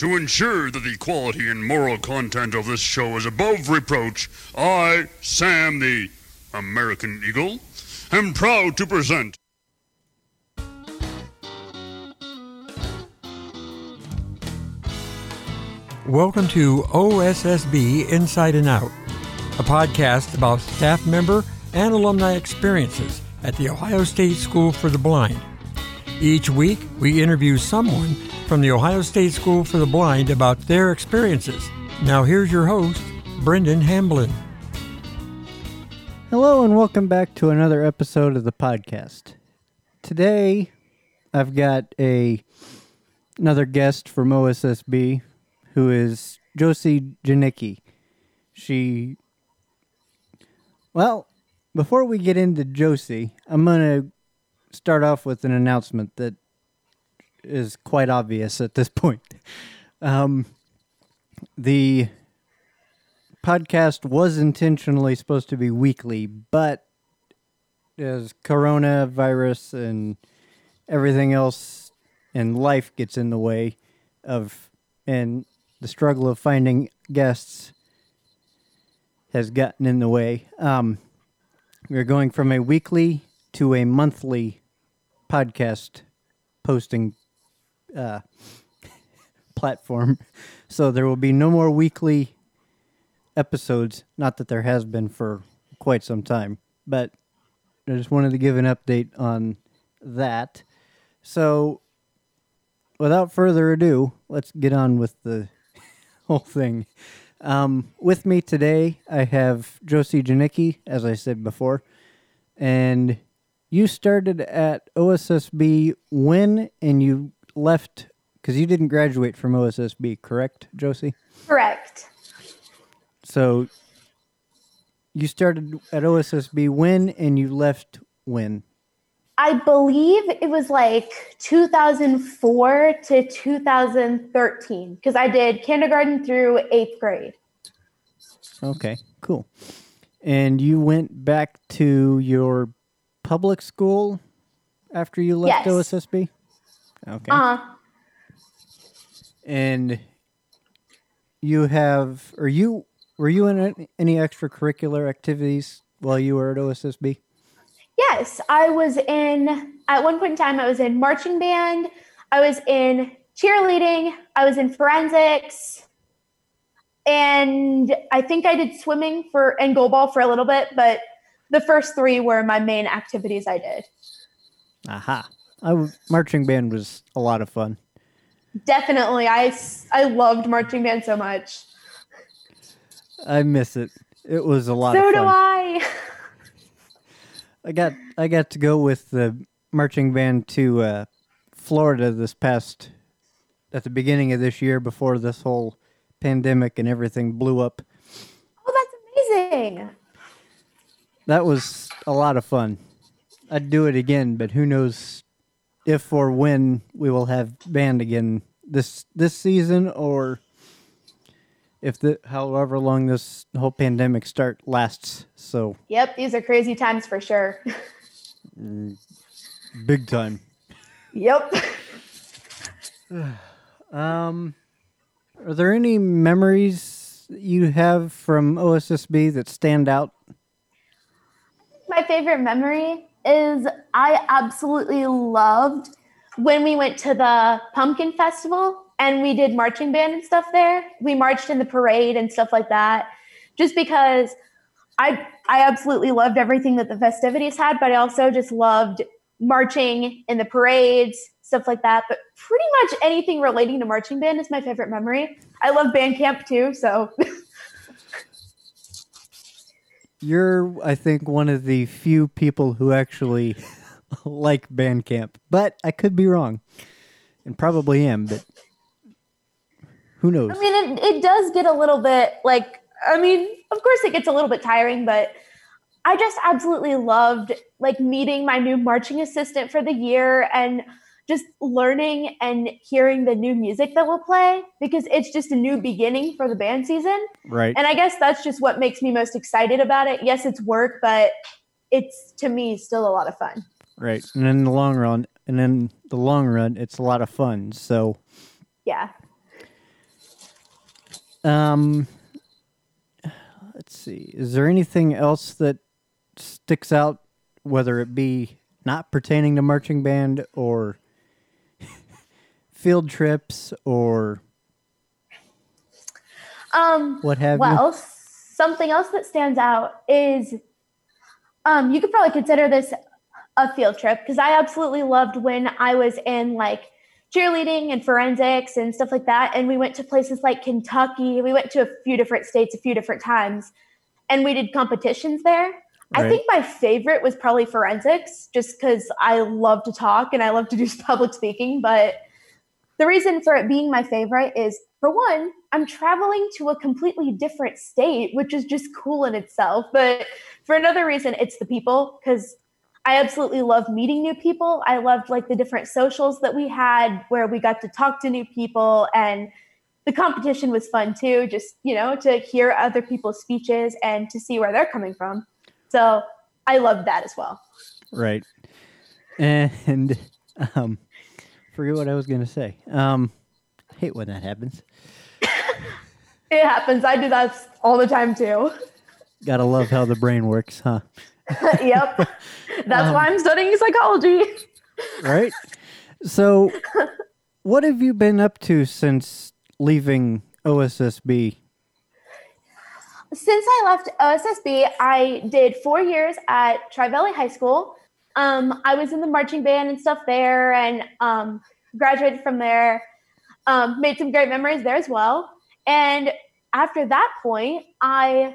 To ensure that the quality and moral content of this show is above reproach, I, Sam the American Eagle, am proud to present. Welcome to OSSB Inside and Out, a podcast about staff member and alumni experiences at the Ohio State School for the Blind. Each week, we interview someone from the Ohio State School for the Blind about their experiences. Now, here's your host, Brendon Hamblin. Hello, and welcome back to another episode of the podcast. Today, I've got a another guest from OSSB who is Jocee Janicki. She, well, before we get into Jocee, I'm going to start off with an announcement that is quite obvious at this point. Um, the podcast was intentionally supposed to be weekly, but as coronavirus and everything else and life gets in the way of and the struggle of finding guests has gotten in the way. Um, we're going from a weekly to a monthly podcast posting uh, platform. So there will be no more weekly episodes. Not that there has been for quite some time, but I just wanted to give an update on that. So without further ado, let's get on with the whole thing. Um, with me today, I have Jocee Janicki, as I said before, and you started at OSSB when and you left because you didn't graduate from OSSB, correct, Jocee? Correct. So you started at OSSB when and you left when? I believe it was like 2004 to 2013 because I did kindergarten through eighth grade. Okay, cool. And you went back to your public school after you left Yes. OSSB? Okay. Uh-huh. and you have, or you, were you in any- any extracurricular activities while you were at OSSB? yes, I was in, at one point in time, I was in marching band, I was in cheerleading, I was in forensics, and I think I did swimming for and goalball for a little bit, but the first three were my main activities I did. Aha. I w- marching band was a lot of fun. Definitely, I, I loved marching band so much. I miss it. It was a lot So do. I. I got I got to go with the marching band to uh, Florida this past at the beginning of this year before this whole pandemic and everything blew up. Oh, that's amazing. That was a lot of fun. I'd do it again, but who knows if or when we will have band again this this season or if the however long this whole pandemic start lasts. So Yep, these are crazy times for sure. big time. yep. Um, are there any memories that you have from OSSB that stand out? My favorite memory is I absolutely loved when we went to the pumpkin festival and we did marching band and stuff there. We marched in the parade and stuff like that. Just because I I absolutely loved everything that the festivities had, but I also just loved marching in the parades, stuff like that. But pretty much anything relating to marching band is my favorite memory. I love band camp too, so You're, I think, one of the few people who actually like band camp, but I could be wrong, and probably am. But who knows? I mean, it, it does get a little bit like, I mean, of course it gets a little bit tiring, but I just absolutely loved like meeting my new marching assistant for the year and just learning and hearing the new music that we'll play because it's just a new beginning for the band season. right? And I guess that's just what makes me most excited about it. Yes, it's work, but it's to me still a lot of fun. Right. And in the long run, and in the long run, it's a lot of fun. So, Yeah. Um, let's see. Is there anything else that sticks out, whether it be not pertaining to marching band or field trips or Um, what have you? well, something else that stands out is um, you could probably consider this a field trip because I absolutely loved when I was in like cheerleading and forensics and stuff like that. And we went to places like Kentucky. We went to a few different states a few different times and we did competitions there. I think my favorite was probably forensics just because I love to talk and I love to do public speaking. But the reason for it being my favorite is for one, I'm traveling to a completely different state, which is just cool in itself. But for another reason, it's the people because I absolutely love meeting new people. I loved like the different socials that we had where we got to talk to new people and the competition was fun too, just, you know, to hear other people's speeches and to see where they're coming from. So I loved that as well. Right. And um forget what I was gonna say. Um I hate when that happens. It happens. I do that all the time too. Gotta love how the brain works, huh? yep. That's why I'm studying psychology. Right? So what have you been up to since leaving OSSB? Since I left OSSB, I did four years at Tri Valley High School. Um, I was in the marching band and stuff there, and um, graduated from there. Um, made some great memories there as well. And after that point, I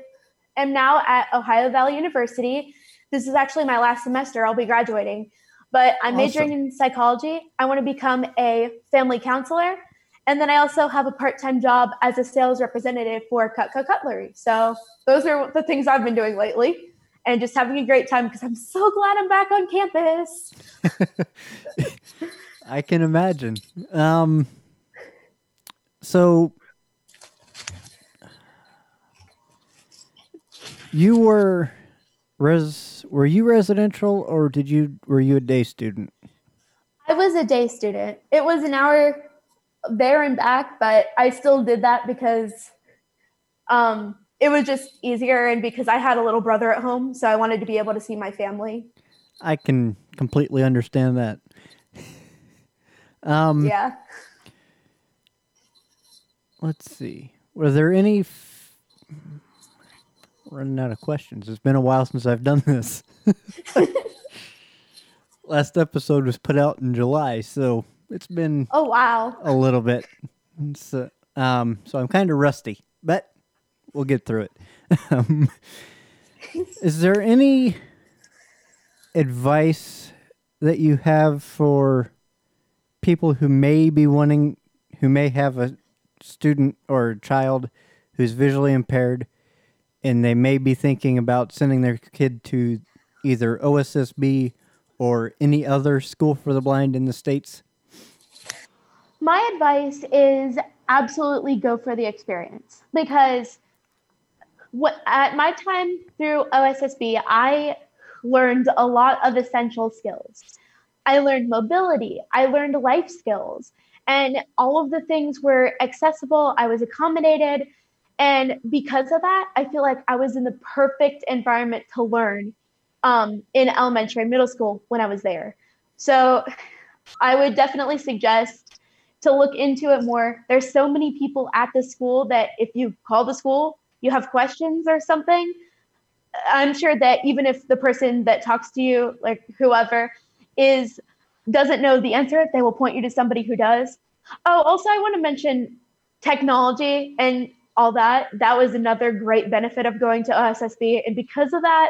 am now at Ohio Valley University. This is actually my last semester. I'll be graduating, but I'm majoring in psychology. I want to become a family counselor. And then I also have a part time job as a sales representative for Cutco Cutlery. So those are the things I've been doing lately and just having a great time because I'm so glad I'm back on campus. I can imagine. Um so you were res were you residential or did you were you a day student? I was a day student. It was an hour there and back, but I still did that because um, it was just easier and because I had a little brother at home. So I wanted to be able to see my family. I can completely understand that. Um Yeah. let's see. Were there any f- running out of questions? It's been a while since I've done this. Last episode was put out in July, so it's been Oh, wow. a little bit. So, um, so I'm kind of rusty, but we'll get through it. Um, is there any advice that you have for people who may be wanting, who may have a student or a child who's visually impaired, and they may be thinking about sending their kid to either OSSB or any other school for the blind in the states? My advice is absolutely go for the experience because what at my time through OSSB, I learned a lot of essential skills. I learned mobility, I learned life skills, and all of the things were accessible. I was accommodated. And because of that, I feel like I was in the perfect environment to learn um, in elementary and middle school when I was there. So I would definitely suggest to look into it more. There's so many people at the school that if you call the school, you have questions or something. I'm sure that even if the person that talks to you, like whoever, is doesn't know the answer, they will point you to somebody who does. Oh, also I want to mention technology and all that. That was another great benefit of going to OSSB. And because of that,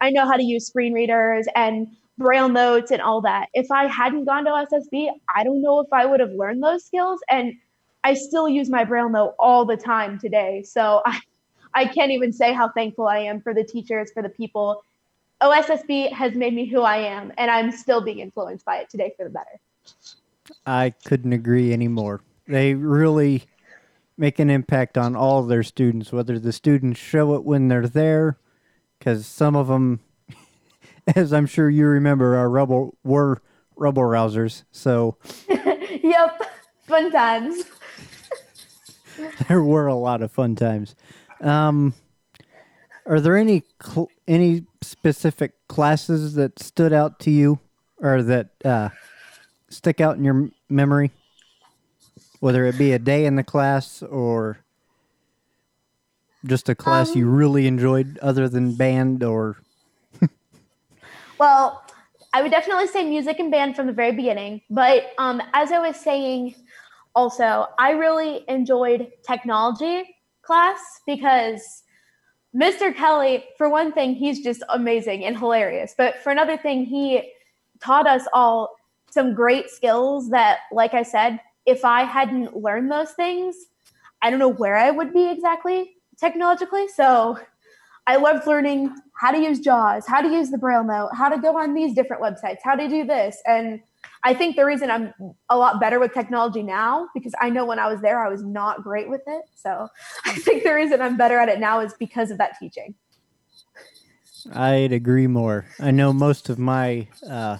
I know how to use screen readers and braille notes and all that. If I hadn't gone to SSB, I don't know if I would have learned those skills. And I still use my braille note all the time today. So I, I can't even say how thankful I am for the teachers, for the people. OSSB has made me who I am, and I'm still being influenced by it today for the better. I couldn't agree anymore. They really make an impact on all their students, whether the students show it when they're there, because some of them, as I'm sure you remember, are rebel were rebel rousers. So yep, fun times. there were a lot of fun times. Um, are there any cl- any specific classes that stood out to you, or that uh, stick out in your m- memory? Whether it be a day in the class or just a class you really enjoyed, other than band or Well, I would definitely say music and band from the very beginning. But um, as I was saying, also, I really enjoyed technology class because Mr. Kelly, for one thing, he's just amazing and hilarious. But for another thing, he taught us all some great skills that, like I said, if I hadn't learned those things, I don't know where I would be exactly technologically. So I loved learning how to use JAWS, how to use the Braille note, how to go on these different websites, how to do this. And I think the reason I'm a lot better with technology now, because I know when I was there, I was not great with it. So I think the reason I'm better at it now is because of that teaching. I'd agree more. I know most of my uh,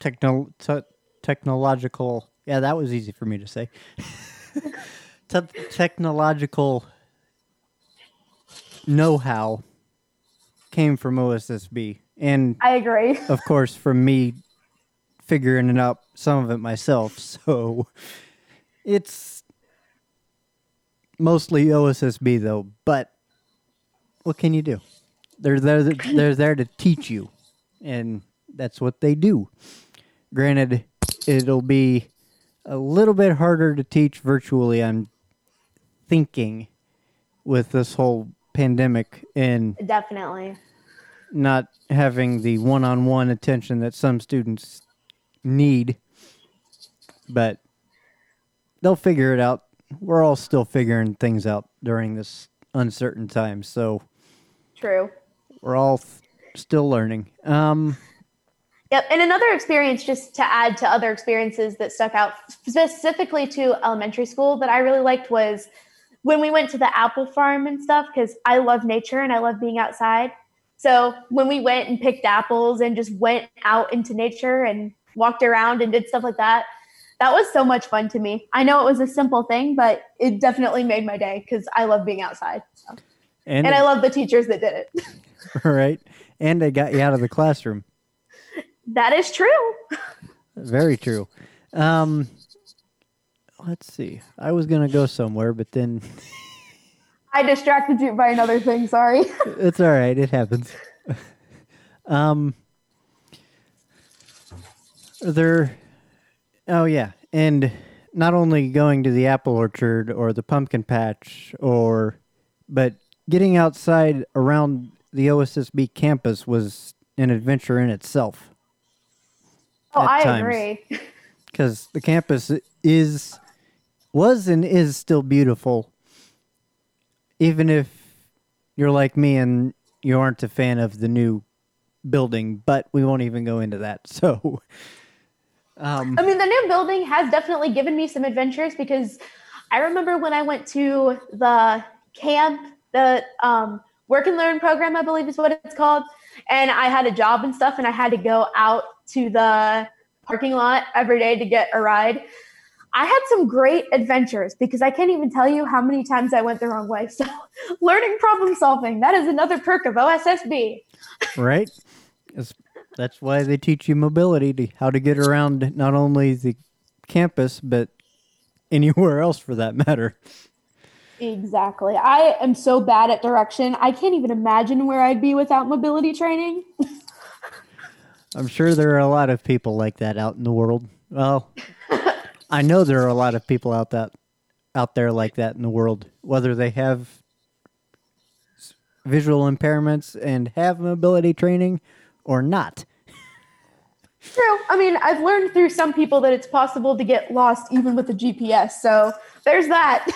techno- te- technological. Yeah, that was easy for me to say. Te- technological know-how came from OSSB, and I agree. of course from me figuring it out some of it myself. So it's mostly OSSB though. But what can you do? They're there. They're there to teach you, and that's what they do. Granted, it'll be a little bit harder to teach virtually. I'm thinking with this whole pandemic and Definitely. not having the one-on-one attention that some students need but they'll figure it out we're all still figuring things out during this uncertain time so True. we're all th- still learning um Yep. And another experience, just to add to other experiences that stuck out specifically to elementary school that I really liked was when we went to the apple farm and stuff, because I love nature and I love being outside. So when we went and picked apples and just went out into nature and walked around and did stuff like that, that was so much fun to me. I know it was a simple thing, but it definitely made my day because I love being outside. So. and, And I love the teachers that did it. right and they got you out of the classroom that is true. very true um let's see i was gonna go somewhere but then I distracted you by another thing. Sorry. It's all right. It happens. um, there. Oh yeah, and not only going to the apple orchard or the pumpkin patch, or but getting outside around the OSSB campus was an adventure in itself. Oh, I times. agree. because the campus is was and is still beautiful even if you're like me and you aren't a fan of the new building but we won't even go into that so um, I mean, the new building has definitely given me some adventures because I remember when I went to the camp, the um, work and learn program, I believe is what it's called, and I had a job and stuff, and I had to go out to the parking lot every day to get a ride. I had some great adventures because I can't even tell you how many times I went the wrong way. So, learning problem solving, that is another perk of OSSB. right It's- that's why they teach you mobility to how to get around not only the campus but anywhere else for that matter Exactly. I am so bad at direction. I can't even imagine where I'd be without mobility training. I'm sure there are a lot of people like that out in the world. Well, I know there are a lot of people out that out there like that in the world, whether they have visual impairments and have mobility training or not. True. I mean, I've learned through some people that it's possible to get lost even with a GPS. So there's that.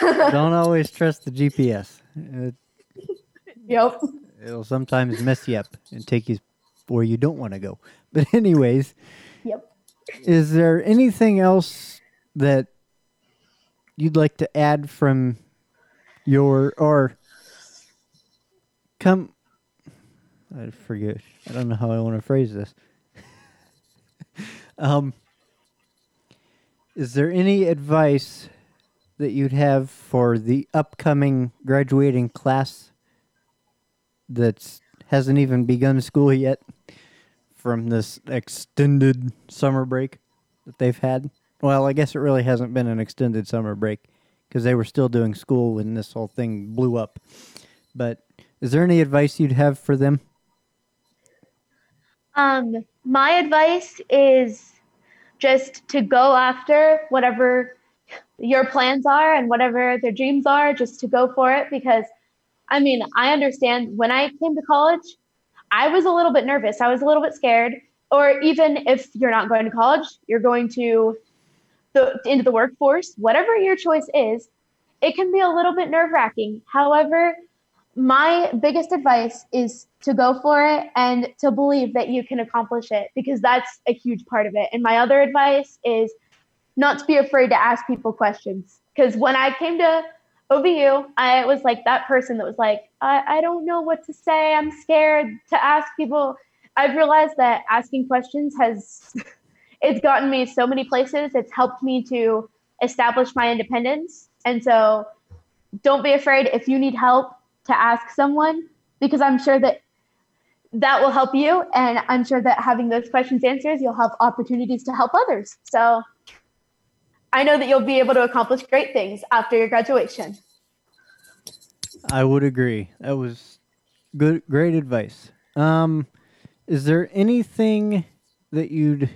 Don't always trust the GPS. It, yep. it'll sometimes mess you up and take you where you don't want to go. But anyways, Yep. Is there anything else that you'd like to add from your or come? I forget. I don't know how I want to phrase this. um, is there any advice that you'd have for the upcoming graduating class that hasn't even begun school yet from this extended summer break that they've had? Well, I guess it really hasn't been an extended summer break because they were still doing school when this whole thing blew up. But is there any advice you'd have for them? Um, my advice is just to go after whatever your plans are and whatever their dreams are, just to go for it. Because, I mean, I understand when I came to college, I was a little bit nervous. I was a little bit scared. Or even if you're not going to college, you're going to the into the workforce, whatever your choice is, it can be a little bit nerve wracking. However, my biggest advice is to go for it and to believe that you can accomplish it because that's a huge part of it. And my other advice is not to be afraid to ask people questions. Because when I came to OVU, I was like that person that was like, I, I don't know what to say. I'm scared to ask people. I've realized that asking questions has it's gotten me so many places. It's helped me to establish my independence. And so don't be afraid if you need help to ask someone because I'm sure that that will help you. And I'm sure that having those questions answered, you'll have opportunities to help others. So I know that you'll be able to accomplish great things after your graduation. I would agree. That was good, great advice. Um, is there anything that you'd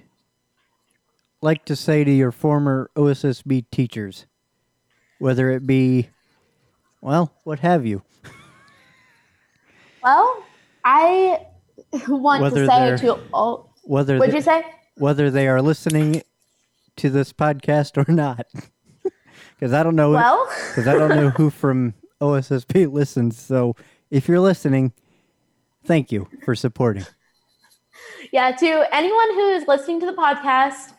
like to say to your former OSSB teachers, whether it be, well, what have you? Well, I want Whether to say to all. Whether What'd they, you say? whether they are listening to this podcast or not, because I don't know. Well, because I don't know who from OSSB listens. So if you're listening, thank you for supporting. yeah, to anyone who is listening to the podcast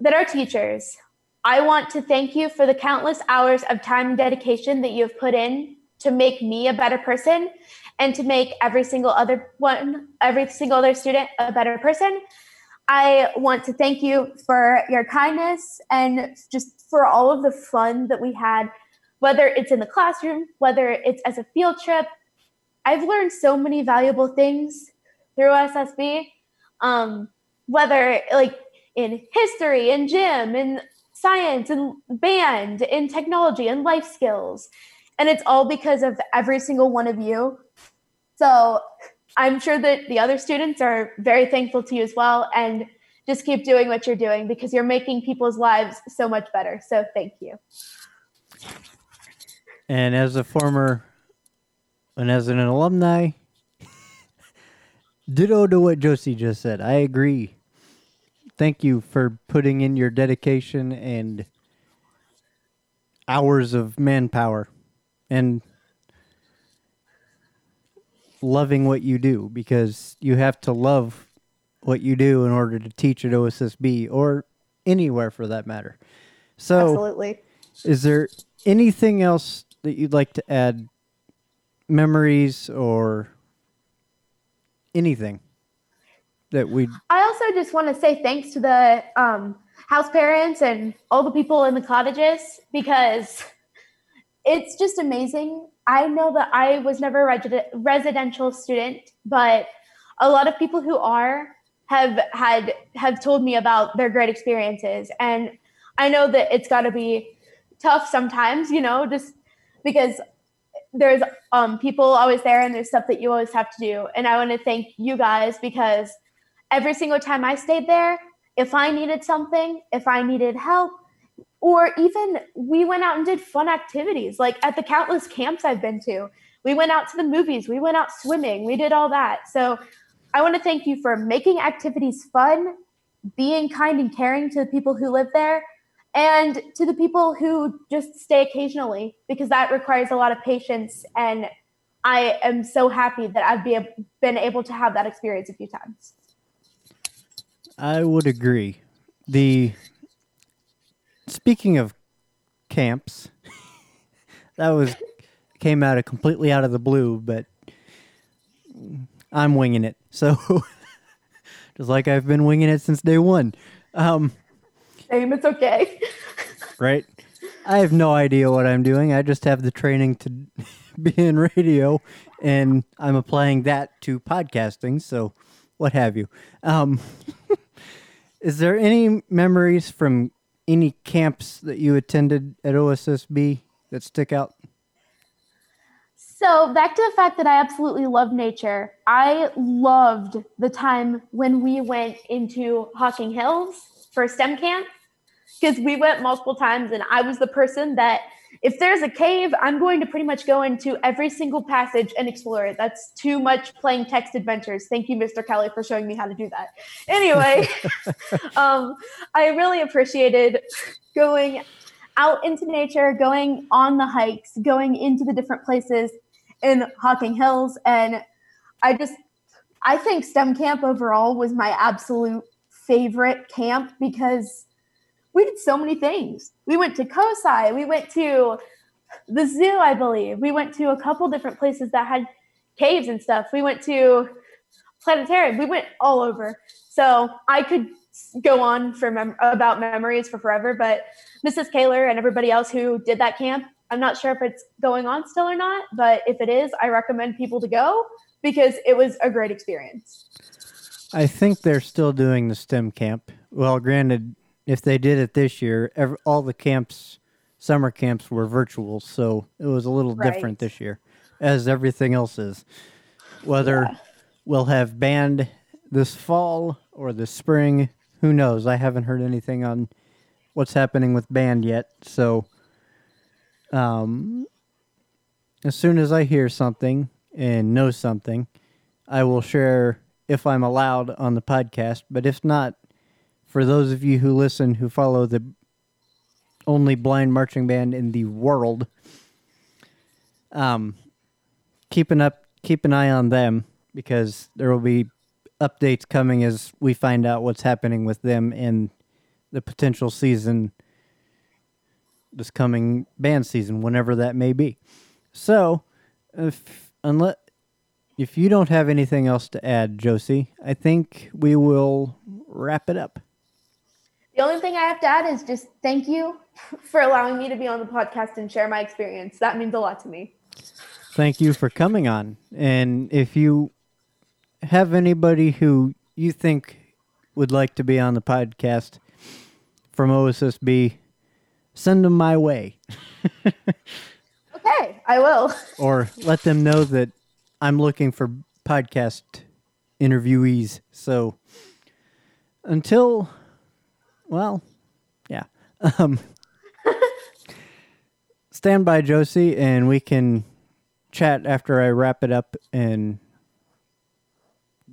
that are teachers, I want to thank you for the countless hours of time and dedication that you have put in to make me a better person and to make every single other one, every single other student a better person. I want to thank you for your kindness and just for all of the fun that we had, whether it's in the classroom, whether it's as a field trip. I've learned so many valuable things through SSB, um, whether like in history, in gym, in science, in band, in technology, and life skills. And it's all because of every single one of you. So I'm sure that the other students are very thankful to you as well. And just keep doing what you're doing because you're making people's lives so much better. So thank you. And as a former and as an alumni, ditto to what Jocee just said. I agree. Thank you for putting in your dedication and hours of manpower and loving what you do because you have to love what you do in order to teach at OSSB or anywhere for that matter. So Absolutely. is there anything else that you'd like to add? Memories or anything that we I also just want to say thanks to the um, house parents and all the people in the cottages because it's just amazing. I know that I was never a resi- residential student, but a lot of people who are have had have told me about their great experiences, and I know that it's got to be tough sometimes, you know, just because there's um, people always there and there's stuff that you always have to do. And I want to thank you guys because every single time I stayed there, if I needed something, if I needed help, or even we went out and did fun activities like at the countless camps I've been to. We went out to the movies, we went out swimming, we did all that. So I want to thank you for making activities fun, being kind and caring to the people who live there, and to the people who just stay occasionally because that requires a lot of patience. And I am so happy that I've be, been able to have that experience a few times. I would agree. The speaking of camps, that was came out of completely out of the blue, but I'm winging it. So just like I've been winging it since day one. Um, Same, it's okay. right? I have no idea what I'm doing. I just have the training to be in radio, and I'm applying that to podcasting. So, what have you? Um, is there any memories from any camps that you attended at OSSB that stick out? So, back to the fact that I absolutely love nature. I loved the time when we went into Hocking Hills for STEM camp because we went multiple times and I was the person that if there's a cave, I'm going to pretty much go into every single passage and explore it. That's too much playing text adventures. Thank you, Mr. Kelly, for showing me how to do that. Anyway, um, I really appreciated going out into nature, going on the hikes, going into the different places in Hocking Hills. And I just, I think STEM camp overall was my absolute favorite camp because we did so many things. We went to COSI, we went to the zoo, I believe. We went to a couple different places that had caves and stuff. We went to planetarium. We went all over. So I could go on for mem- about memories for forever, but Mrs. Kaler and everybody else who did that camp, I'm not sure if it's going on still or not, but if it is, I recommend people to go because it was a great experience. I think they're still doing the STEM camp. Well, granted, if they did it this year, every, all the camps, summer camps were virtual, so it was a little Right. different this year, as everything else is. Whether Yeah. we'll have band this fall or this spring, who knows? I haven't heard anything on what's happening with band yet, so um, as soon as I hear something and know something, I will share if I'm allowed on the podcast. But if not, for those of you who listen who follow the only blind marching band in the world, um, keep an up, keep an eye on them because there will be updates coming as we find out what's happening with them in the potential season, this coming band season, whenever that may be. So, if unless if you don't have anything else to add, Jocee, I think we will wrap it up. The only thing I have to add is just thank you for allowing me to be on the podcast and share my experience. That means a lot to me. Thank you for coming on. And if you have anybody who you think would like to be on the podcast from OSSB, send them my way. Okay, I will. or let them know that I'm looking for podcast interviewees. So until, well, yeah. Um, stand by, Jocee, and we can chat after I wrap it up and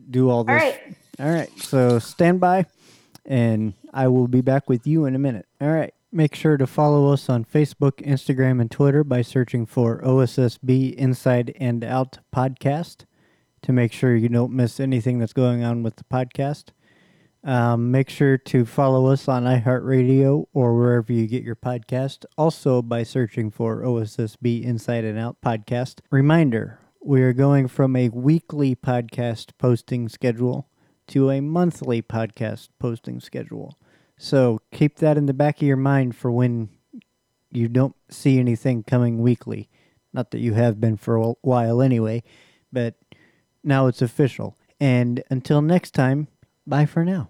do all this. All right. All right. So stand by, and I will be back with you in a minute. All right. Make sure to follow us on Facebook, Instagram, and Twitter by searching for OSSB Inside and Out Podcast to make sure you don't miss anything that's going on with the podcast. Um, make sure to follow us on iHeartRadio or wherever you get your podcast, also by searching for OSSB Inside and Out Podcast. Reminder we are going from a weekly podcast posting schedule to a monthly podcast posting schedule. So keep that in the back of your mind for when you don't see anything coming weekly. Not that you have been for a while anyway, but now it's official. And until next time, bye for now.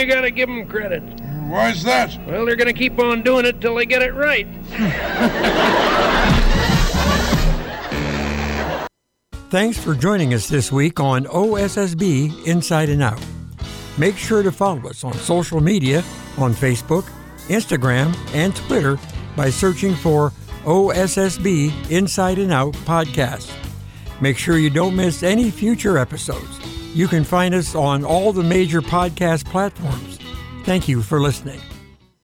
Well, you gotta give them credit. Why's that? Well, they're gonna keep on doing it till they get it right. Thanks for joining us this week on OSSB Inside and Out. Make sure to follow us on social media on Facebook, Instagram, and Twitter by searching for OSSB Inside and Out Podcast. Make sure you don't miss any future episodes. You can find us on all the major podcast platforms. Thank you for listening.